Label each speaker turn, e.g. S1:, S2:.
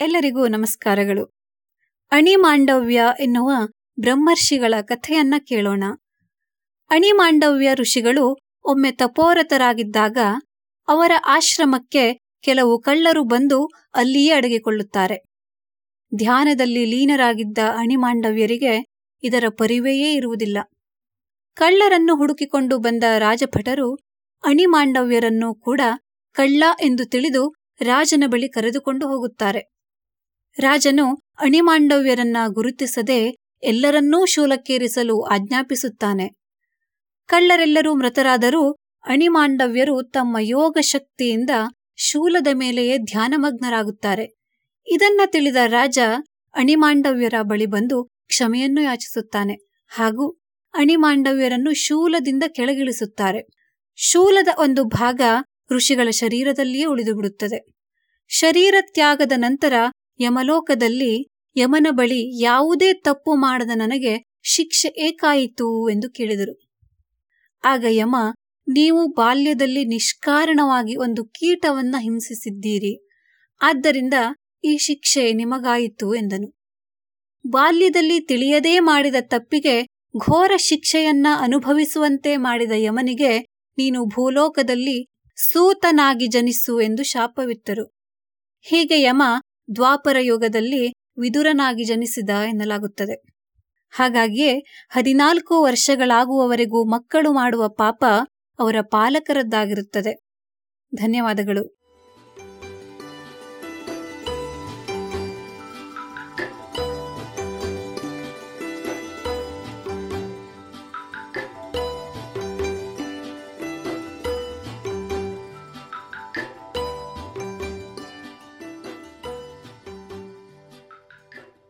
S1: ಎಲ್ಲರಿಗೂ ನಮಸ್ಕಾರಗಳು. ಅಣಿಮಾಂಡವ್ಯ ಎನ್ನುವ ಬ್ರಹ್ಮರ್ಷಿಗಳ ಕಥೆಯನ್ನ ಕೇಳೋಣ. ಅಣಿಮಾಂಡವ್ಯ ಋಷಿಗಳು ಒಮ್ಮೆ ತಪೋರತರಾಗಿದ್ದಾಗ ಅವರ ಆಶ್ರಮಕ್ಕೆ ಕೆಲವು ಕಳ್ಳರು ಬಂದು ಅಲ್ಲಿಯೇ ಅಡಗಿಕೊಳ್ಳುತ್ತಾರೆ. ಧ್ಯಾನದಲ್ಲಿ ಲೀನರಾಗಿದ್ದ ಅಣಿಮಾಂಡವ್ಯರಿಗೆ ಇದರ ಪರಿವೆಯೇ ಇರುವುದಿಲ್ಲ. ಕಳ್ಳರನ್ನು ಹುಡುಕಿಕೊಂಡು ಬಂದ ರಾಜಭಟರು ಅಣಿಮಾಂಡವ್ಯರನ್ನು ಕೂಡ ಕಳ್ಳ ಎಂದು ತಿಳಿದು ರಾಜನ ಬಳಿ ಕರೆದುಕೊಂಡು ಹೋಗುತ್ತಾರೆ. ರಾಜನು ಅಣಿಮಾಂಡವ್ಯರನ್ನ ಗುರುತಿಸದೆ ಎಲ್ಲರನ್ನೂ ಶೂಲಕ್ಕೇರಿಸಲು ಆಜ್ಞಾಪಿಸುತ್ತಾನೆ. ಕಳ್ಳರೆಲ್ಲರೂ ಮೃತರಾದರೂ ಅಣಿಮಾಂಡವ್ಯರು ತಮ್ಮ ಯೋಗ ಶಕ್ತಿಯಿಂದ ಶೂಲದ ಮೇಲೆಯೇ ಧ್ಯಾನಮಗ್ನರಾಗುತ್ತಾರೆ. ಇದನ್ನ ತಿಳಿದ ರಾಜ ಅಣಿಮಾಂಡವ್ಯರ ಬಳಿ ಬಂದು ಕ್ಷಮೆಯನ್ನು ಯಾಚಿಸುತ್ತಾನೆ ಹಾಗೂ ಅಣಿಮಾಂಡವ್ಯರನ್ನು ಶೂಲದಿಂದ ಕೆಳಗಿಳಿಸುತ್ತಾರೆ. ಶೂಲದ ಒಂದು ಭಾಗ ಋಷಿಗಳ ಶರೀರದಲ್ಲಿಯೇ ಉಳಿದುಬಿಡುತ್ತದೆ. ಶರೀರ ತ್ಯಾಗದ ನಂತರ ಯಮಲೋಕದಲ್ಲಿ ಯಮನ ಬಳಿ ಯಾವುದೇ ತಪ್ಪು ಮಾಡದ ನನಗೆ ಶಿಕ್ಷೆ ಏಕಾಯಿತು ಎಂದು ಕೇಳಿದರು. ಆಗ ಯಮ, ನೀವು ಬಾಲ್ಯದಲ್ಲಿ ನಿಷ್ಕಾರಣವಾಗಿ ಒಂದು ಕೀಟವನ್ನ ಹಿಂಸಿಸಿದ್ದೀರಿ, ಆದ್ದರಿಂದ ಈ ಶಿಕ್ಷೆ ನಿಮಗಾಯಿತು ಎಂದನು. ಬಾಲ್ಯದಲ್ಲಿ ತಿಳಿಯದೇ ಮಾಡಿದ ತಪ್ಪಿಗೆ ಘೋರ ಶಿಕ್ಷೆಯನ್ನ ಅನುಭವಿಸುವಂತೆ ಮಾಡಿದ ಯಮನಿಗೆ ನೀನು ಭೂಲೋಕದಲ್ಲಿ ಸೂತನಾಗಿ ಜನಿಸು ಎಂದು ಶಾಪವಿತ್ತರು. ಹೀಗೆ ಯಮ ದ್ವಾಪರ ಯುಗದಲ್ಲಿ ವಿದುರನಾಗಿ ಜನಿಸಿದ ಎನ್ನಲಾಗುತ್ತದೆ. ಹಾಗಾಗಿಯೇ ಹದಿನಾಲ್ಕು ವರ್ಷಗಳಾಗುವವರೆಗೂ ಮಕ್ಕಳು ಮಾಡುವ ಪಾಪ ಅವರ ಪಾಲಕರದ್ದಾಗಿರುತ್ತದೆ. ಧನ್ಯವಾದಗಳು.